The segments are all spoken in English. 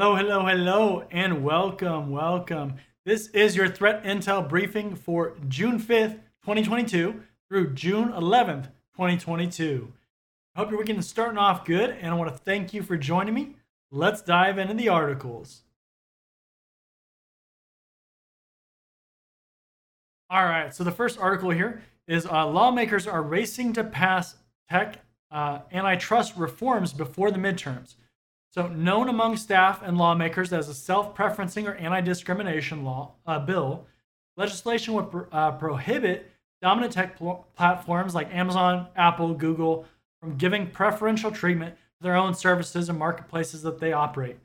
Hello, hello, hello, and welcome, welcome. This is your threat intel briefing for June 5th, 2022 through June 11th, 2022. I hope your weekend is starting off good, and I want to thank you for joining me. Let's dive into the articles. All right, so the first article here is uh, lawmakers are racing to pass tech uh, antitrust reforms before the midterms. So, known among staff and lawmakers as a self preferencing or anti discrimination law uh, bill, legislation would uh, prohibit dominant tech pl- platforms like Amazon, Apple, Google from giving preferential treatment to their own services and marketplaces that they operate.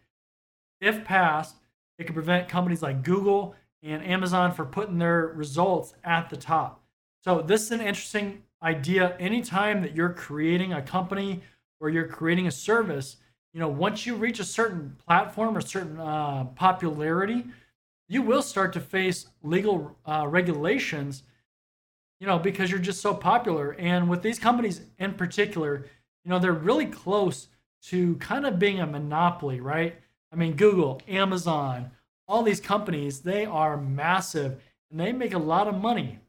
If passed, it could prevent companies like Google and Amazon for putting their results at the top. So, this is an interesting idea. Anytime that you're creating a company or you're creating a service, you know, once you reach a certain platform or certain uh, popularity, you will start to face legal uh, regulations, you know, because you're just so popular. And with these companies in particular, you know, they're really close to kind of being a monopoly, right? I mean, Google, Amazon, all these companies, they are massive and they make a lot of money.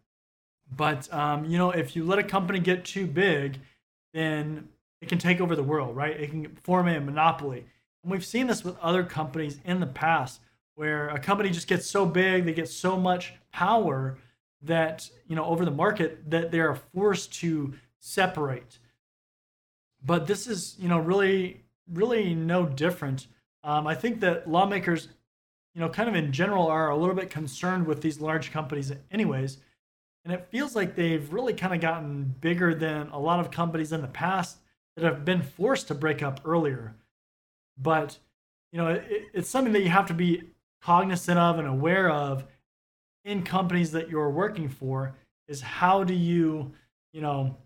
But, um, you know, if you let a company get too big, then it can take over the world, right? It can form a monopoly. And we've seen this with other companies in the past where a company just gets so big, they get so much power that, you know, over the market that they are forced to separate. But this is, you know, really, really no different. Um, I think that lawmakers, you know, kind of in general are a little bit concerned with these large companies, anyways. And it feels like they've really kind of gotten bigger than a lot of companies in the past that have been forced to break up earlier. But you know, it, it's something that you have to be cognizant of and aware of in companies that you're working for is how do you, you know,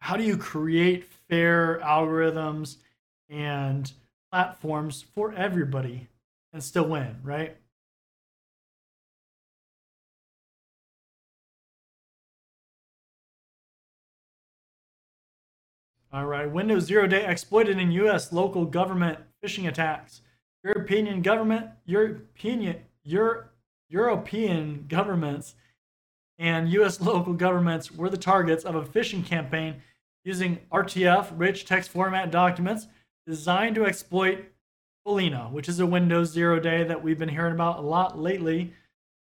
how do you create fair algorithms and platforms for everybody and still win, right? All right. Windows Zero Day exploited in U.S. local government phishing attacks. European government, European, Euro, European governments, and U.S. local governments were the targets of a phishing campaign using RTF, rich text format documents designed to exploit Follina, which is a Windows Zero Day that we've been hearing about a lot lately.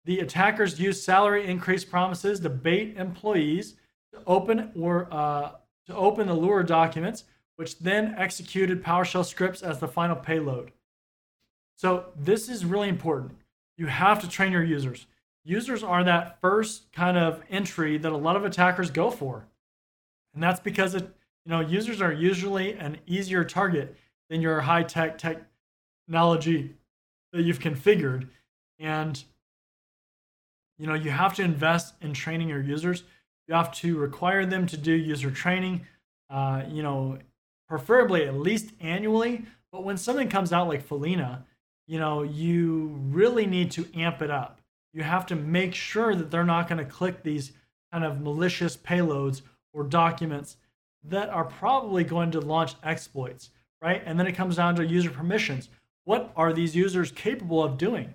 The attackers used salary increase promises to bait employees to open or uh, to open the Lure documents, which then executed PowerShell scripts as the final payload. So this is really important. You have to train your users. Users are that first kind of entry that a lot of attackers go for. And that's because it, you know, users are usually an easier target than your high-tech technology that you've configured. And you know, you have to invest in training your users you have to require them to do user training, uh, you know, preferably at least annually. But when something comes out like Follina, you know, you really need to amp it up. You have to make sure that they're not going to click these kind of malicious payloads or documents that are probably going to launch exploits, right? And then it comes down to user permissions. What are these users capable of doing?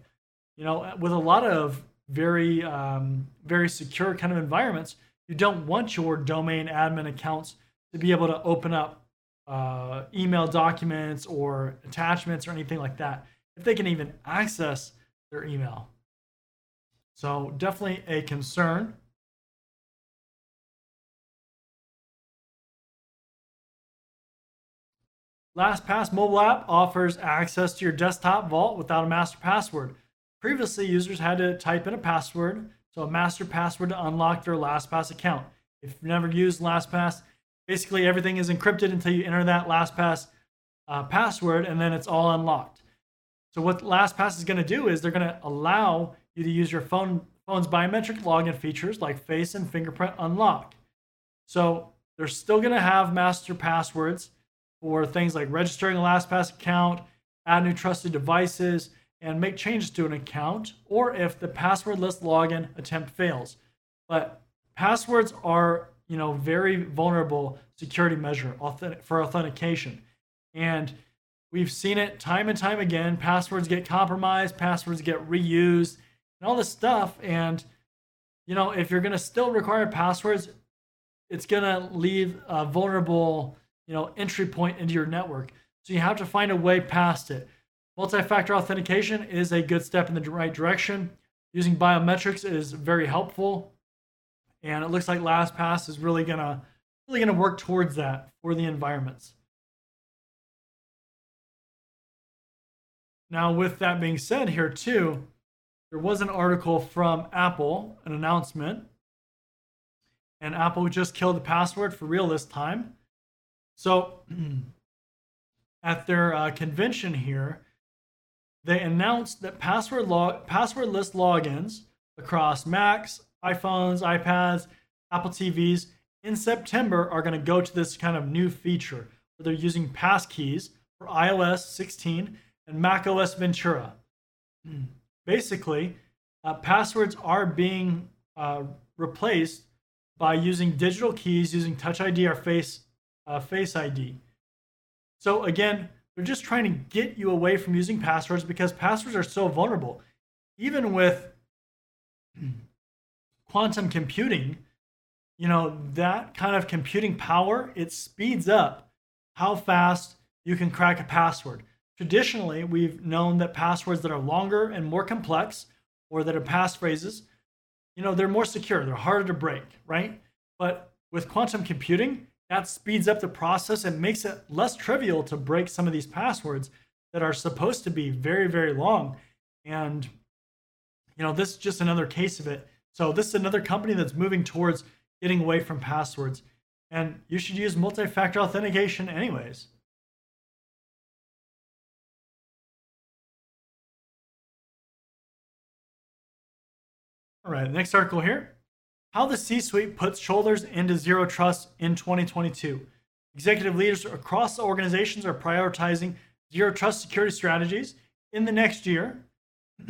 You know, with a lot of very, um, very secure kind of environments, you don't want your domain admin accounts to be able to open up uh, email documents or attachments or anything like that if they can even access their email. So, definitely a concern. LastPass mobile app offers access to your desktop vault without a master password. Previously, users had to type in a password so a master password to unlock their LastPass account. If you've never used LastPass, basically everything is encrypted until you enter that LastPass uh, password, and then it's all unlocked. So what LastPass is going to do is they're going to allow you to use your phone phone's biometric login features like face and fingerprint unlock. So they're still going to have master passwords for things like registering a LastPass account, add new trusted devices, and make changes to an account or if the passwordless login attempt fails. But passwords are, you know, very vulnerable security measure for authentication. And we've seen it time and time again. Passwords get compromised, passwords get reused, and all this stuff. And, you know, if you're going to still require passwords, it's going to leave a vulnerable, you know, entry point into your network. So you have to find a way past it. Multi-factor authentication is a good step in the right direction. Using biometrics is very helpful. And it looks like LastPass is really gonna really gonna work towards that for the environments. Now, with that being said, here too, there was an article from Apple, an announcement, and Apple just killed the password for real this time. So, at their uh, convention here, they announced that password log passwordless logins across Macs, iPhones, iPads, Apple TVs in September are going to go to this kind of new feature where they're using passkeys for iOS 16 and macOS Ventura. Basically, uh, passwords are being uh, replaced by using digital keys using Touch ID or Face uh, Face ID. So again, they're just trying to get you away from using passwords because passwords are so vulnerable. Even with quantum computing, you know, that kind of computing power, it speeds up how fast you can crack a password. Traditionally, we've known that passwords that are longer and more complex or that are passphrases, you know, they're more secure, they're harder to break, right? But with quantum computing, that speeds up the process and makes it less trivial to break some of these passwords that are supposed to be very, very long. And, you know, this is just another case of it. So, this is another company that's moving towards getting away from passwords. And you should use multi factor authentication, anyways. All right, next article here. How the C suite puts shoulders into zero trust in 2022. Executive leaders across organizations are prioritizing zero trust security strategies in the next year.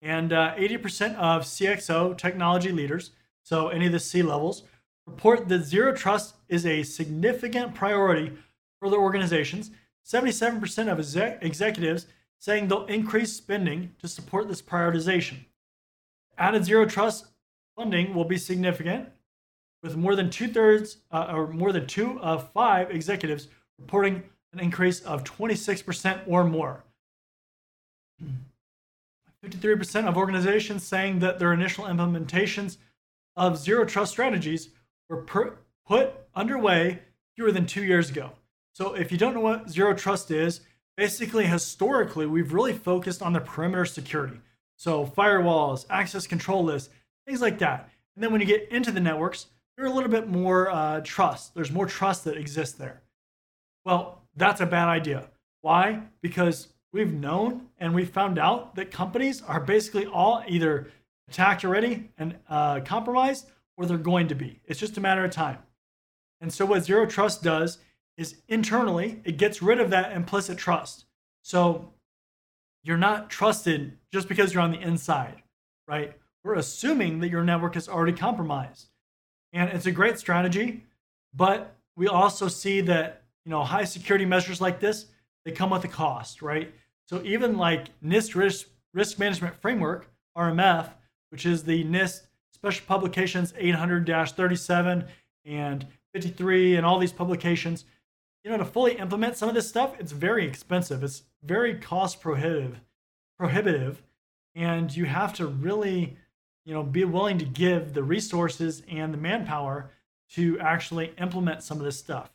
and uh, 80% of CXO technology leaders, so any of the C levels, report that zero trust is a significant priority for their organizations. 77% of exec- executives saying they'll increase spending to support this prioritization. Added zero trust funding will be significant, with more than two thirds uh, or more than two of five executives reporting an increase of 26% or more. 53% of organizations saying that their initial implementations of zero trust strategies were per- put underway fewer than two years ago. So, if you don't know what zero trust is, basically historically, we've really focused on the perimeter security. So firewalls, access control lists, things like that. And then when you get into the networks, there's a little bit more uh, trust. There's more trust that exists there. Well, that's a bad idea. Why? Because we've known and we've found out that companies are basically all either attacked already and uh, compromised or they're going to be. It's just a matter of time. And so, what Zero Trust does is internally, it gets rid of that implicit trust. So, you're not trusted just because you're on the inside, right? We're assuming that your network is already compromised. And it's a great strategy, but we also see that, you know, high security measures like this, they come with a cost, right? So even like NIST risk, risk management framework, RMF, which is the NIST special publications 800-37 and 53 and all these publications, you know, to fully implement some of this stuff, it's very expensive. It's very cost prohibitive, prohibitive, and you have to really, you know, be willing to give the resources and the manpower to actually implement some of this stuff.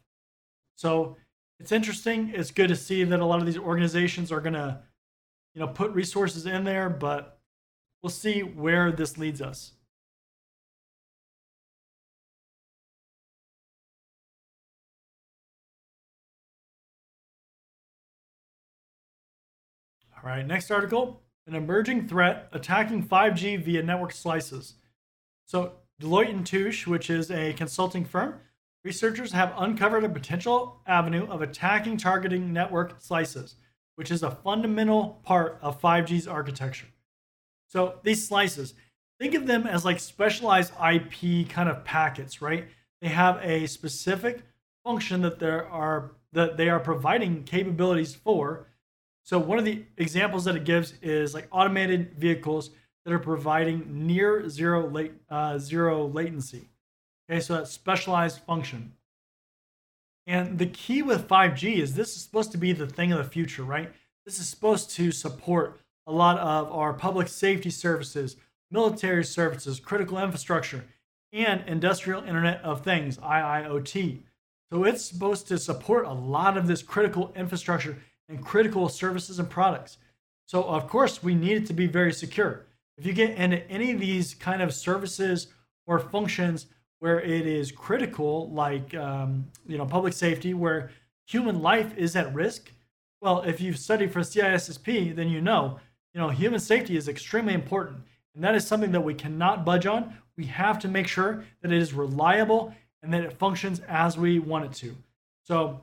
So it's interesting. It's good to see that a lot of these organizations are going to, you know, put resources in there, but we'll see where this leads us. All right, next article an emerging threat attacking 5G via network slices. So, Deloitte and Touche, which is a consulting firm, researchers have uncovered a potential avenue of attacking targeting network slices, which is a fundamental part of 5G's architecture. So, these slices, think of them as like specialized IP kind of packets, right? They have a specific function that they are that they are providing capabilities for. So one of the examples that it gives is like automated vehicles that are providing near zero late uh, zero latency. Okay, so that's specialized function. And the key with 5G is this is supposed to be the thing of the future, right? This is supposed to support a lot of our public safety services, military services, critical infrastructure, and industrial internet of things, IIoT. So it's supposed to support a lot of this critical infrastructure and critical services and products. So of course we need it to be very secure. If you get into any of these kind of services or functions where it is critical, like um, you know public safety, where human life is at risk, well, if you've studied for CISSP, then you know you know human safety is extremely important, and that is something that we cannot budge on. We have to make sure that it is reliable and that it functions as we want it to. So,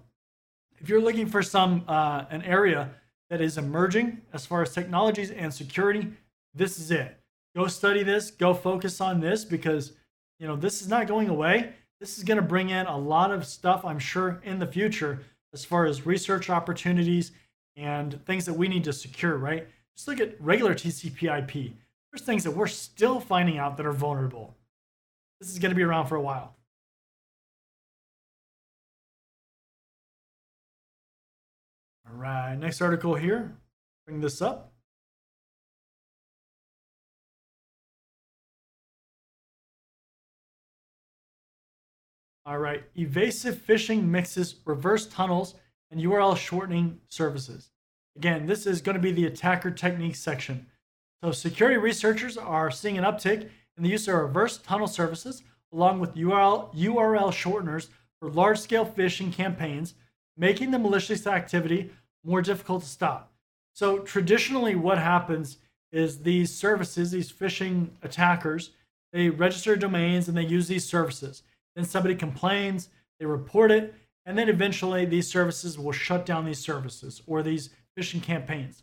if you're looking for some uh, an area that is emerging as far as technologies and security, this is it. Go study this. Go focus on this because you know this is not going away. This is going to bring in a lot of stuff, I'm sure, in the future as far as research opportunities and things that we need to secure. Right? Just look at regular TCP/IP. There's things that we're still finding out that are vulnerable. This is going to be around for a while. All right, next article here. Bring this up. All right, evasive phishing mixes reverse tunnels and URL shortening services. Again, this is going to be the attacker techniques section. So, security researchers are seeing an uptick in the use of reverse tunnel services along with URL, URL shorteners for large scale phishing campaigns, making the malicious activity more difficult to stop. So, traditionally, what happens is these services, these phishing attackers, they register domains and they use these services. Then somebody complains, they report it, and then eventually these services will shut down these services or these phishing campaigns.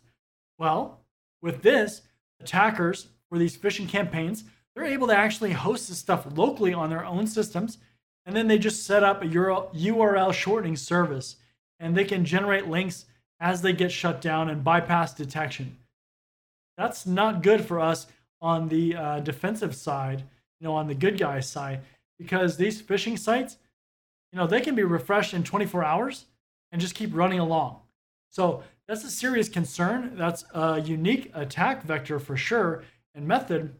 Well, with this, attackers for these phishing campaigns, they're able to actually host this stuff locally on their own systems, and then they just set up a URL shortening service, and they can generate links as they get shut down and bypass detection. That's not good for us on the uh, defensive side, you know, on the good guy side, because these phishing sites, you know, they can be refreshed in 24 hours and just keep running along. So that's a serious concern. That's a unique attack vector for sure and method.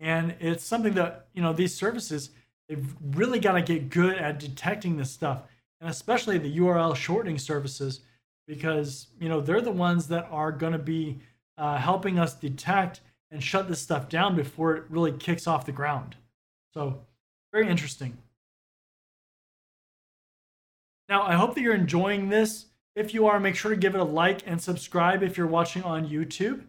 And it's something that, you know, these services, they've really got to get good at detecting this stuff. And especially the URL shortening services, because, you know, they're the ones that are going to be uh, helping us detect and shut this stuff down before it really kicks off the ground. So very interesting. Now, I hope that you're enjoying this. If you are, make sure to give it a like and subscribe if you're watching on YouTube.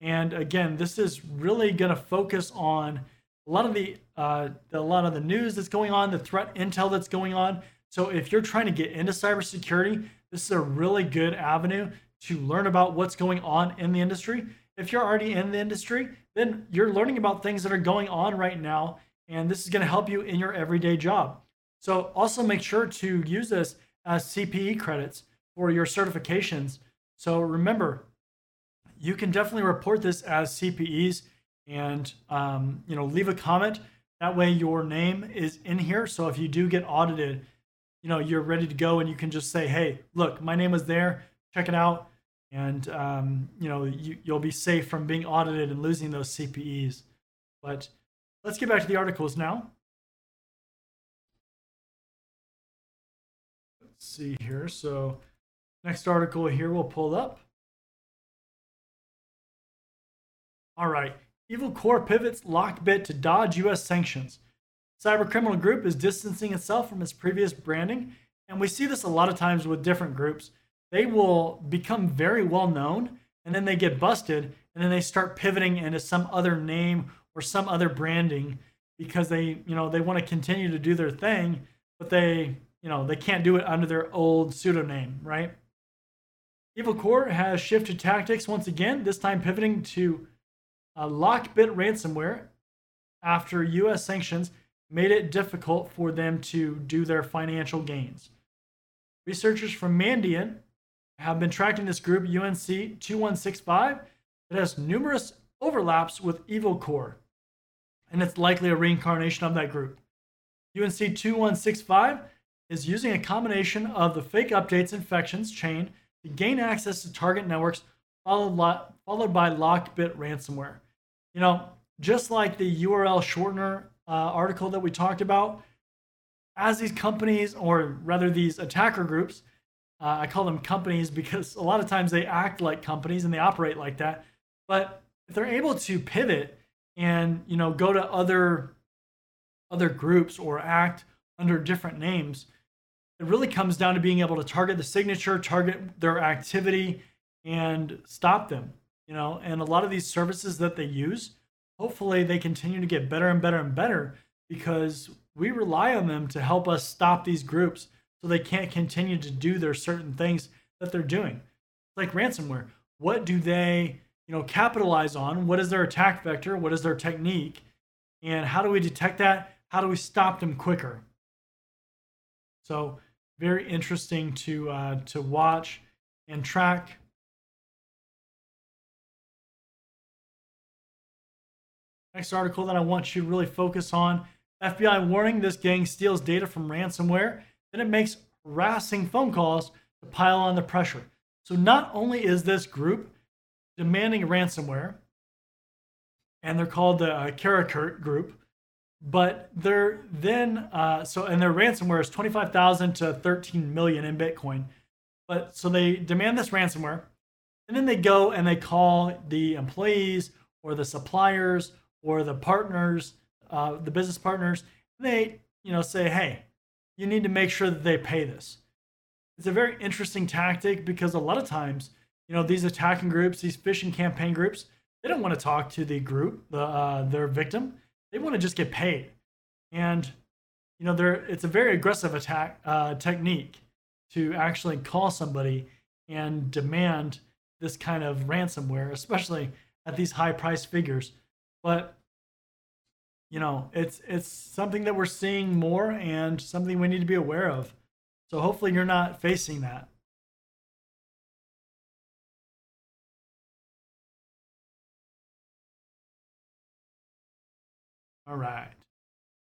And again, this is really going to focus on a lot of the uh, a lot of the news that's going on, the threat intel that's going on. So if you're trying to get into cybersecurity, this is a really good avenue to learn about what's going on in the industry. If you're already in the industry, then you're learning about things that are going on right now and this is going to help you in your everyday job. So also make sure to use this as CPE credits for your certifications. So remember, you can definitely report this as CPEs and um, you know leave a comment. That way your name is in here. So if you do get audited, you know you're ready to go and you can just say, hey, look, my name is there. Check it out, and um, you know you, you'll be safe from being audited and losing those CPEs. But Let's get back to the articles now. Let's see here. So next article here we'll pull up. All right. Evil Corps pivots Lockbit to dodge U.S. sanctions. Cybercriminal Group is distancing itself from its previous branding, and we see this a lot of times with different groups. They will become very well known, and then they get busted, and then they start pivoting into some other name or some other branding because they, you know, they want to continue to do their thing, but they, you know, they can't do it under their old pseudonym, right? Evil Corps has shifted tactics once again, this time pivoting to a Lockbit ransomware after US sanctions made it difficult for them to do their financial gains. researchers from Mandiant have been tracking this group UNC 2165 that has numerous overlaps with Evil Corp, and it's likely a reincarnation of that group. UNC 2165 is using a combination of the fake updates infections chain to gain access to target networks, followed, lo- followed by Lockbit ransomware. You know, just like the URL shortener uh, article that we talked about, as these companies, or rather these attacker groups, uh, I call them companies because a lot of times they act like companies and they operate like that. But if they're able to pivot and you know go to other other groups or act under different names, it really comes down to being able to target the signature, target their activity, and stop them. You know, and a lot of these services that they use, hopefully they continue to get better and better and better because we rely on them to help us stop these groups so they can't continue to do their certain things that they're doing. Like ransomware, what do they, you know, capitalize on? What is their attack vector? What is their technique? And how do we detect that? How do we stop them quicker? So very interesting to uh, to watch and track. Next article that I want you to really focus on FBI warning this gang steals data from ransomware, then it makes harassing phone calls to pile on the pressure. So not only is this group demanding ransomware, and they're called the uh, Karakurt group, but they're then uh, so and their ransomware is 25,000 to 13 million in Bitcoin. But so they demand this ransomware, and then they go and they call the employees or the suppliers or the partners uh, the business partners, they you know say, hey, you need to make sure that they pay this. It's a very interesting tactic because a lot of times, you know, these attacking groups, these phishing campaign groups, they don't want to talk to the group, the uh, their victim. They want to just get paid, and you know, they it's a very aggressive attack uh, technique to actually call somebody and demand this kind of ransomware, especially at these high price figures. But you know, it's it's something that we're seeing more and something we need to be aware of. So hopefully you're not facing that. All right.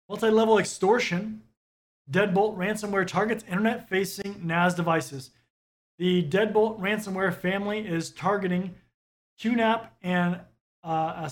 Multi-level extortion. Deadbolt ransomware targets internet-facing NAS devices. The Deadbolt ransomware family is targeting QNAP and uh,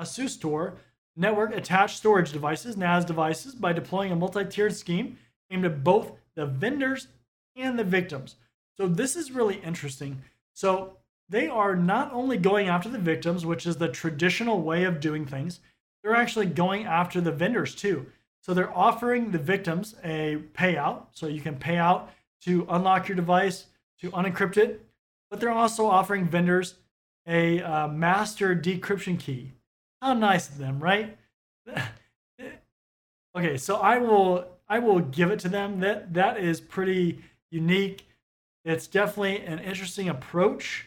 Asustor network attached storage devices, NAS devices, by deploying a multi tiered scheme aimed at both the vendors and the victims. So this is really interesting. So they are not only going after the victims, which is the traditional way of doing things, they're actually going after the vendors too. So they're offering the victims a payout. So you can pay out to unlock your device, to unencrypt it, but they're also offering vendors a uh, master decryption key. How nice of them, right? okay, so I will I will give it to them. That that is pretty unique. It's definitely an interesting approach,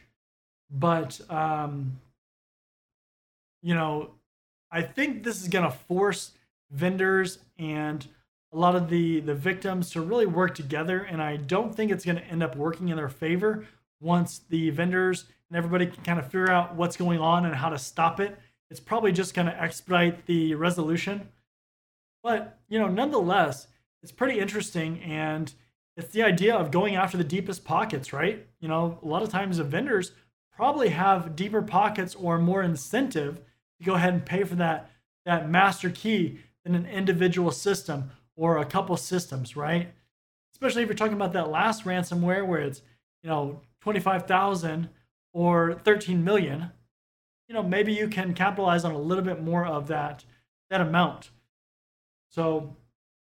but um, you know, I think this is going to force vendors and a lot of the the victims to really work together, and I don't think it's going to end up working in their favor once the vendors and everybody can kind of figure out what's going on and how to stop it it's probably just going to expedite the resolution. But, you know, nonetheless, it's pretty interesting and it's the idea of going after the deepest pockets, right? You know, a lot of times the vendors probably have deeper pockets or more incentive to go ahead and pay for that that master key than an individual system or a couple systems, right? Especially if you're talking about that last ransomware where it's, you know, 25,000 or 13 million you know, maybe you can capitalize on a little bit more of that that amount. So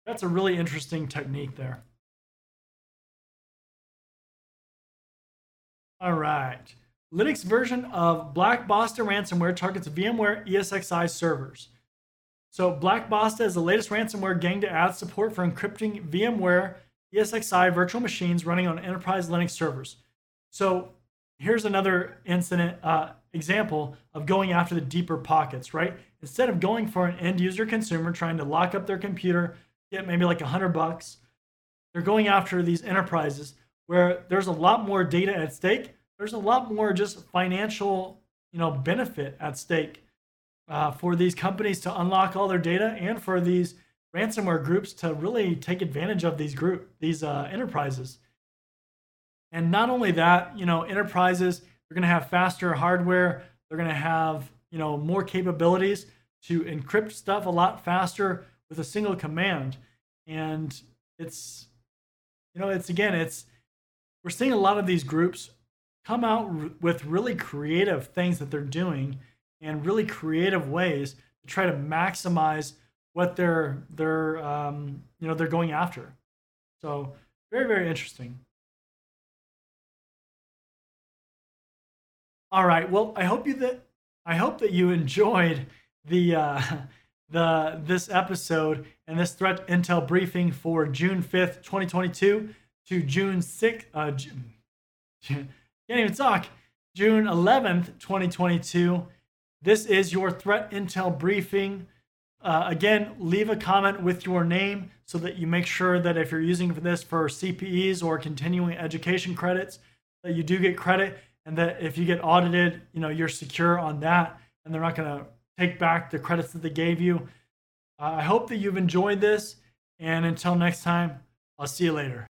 that's a really interesting technique there. All right. Linux version of Black Basta ransomware targets VMware ESXi servers. So Black Basta is the latest ransomware gang to add support for encrypting VMware ESXi virtual machines running on enterprise Linux servers. So here's another incident uh, example of going after the deeper pockets, right? Instead of going for an end user consumer trying to lock up their computer, get maybe like a hundred bucks, they're going after these enterprises where there's a lot more data at stake. There's a lot more just financial, you know, benefit at stake uh, for these companies to unlock all their data and for these ransomware groups to really take advantage of these group these uh, enterprises. And not only that, you know, enterprises they're going to have faster hardware. They're going to have you know more capabilities to encrypt stuff a lot faster with a single command. And it's you know it's again it's we're seeing a lot of these groups come out r- with really creative things that they're doing and really creative ways to try to maximize what they're they're um, you know they're going after. So very very interesting. All right. Well, I hope you that I hope that you enjoyed the uh, the this episode and this threat intel briefing for June fifth, twenty twenty two to June sixth. Uh, June, can't even talk. June eleventh, twenty twenty two. This is your threat intel briefing. Uh, again, leave a comment with your name so that you make sure that if you're using this for CPEs or continuing education credits, that you do get credit, and that if you get audited, you know you're secure on that, and they're not going to take back the credits that they gave you. Uh, I hope that you've enjoyed this, and until next time, I'll see you later.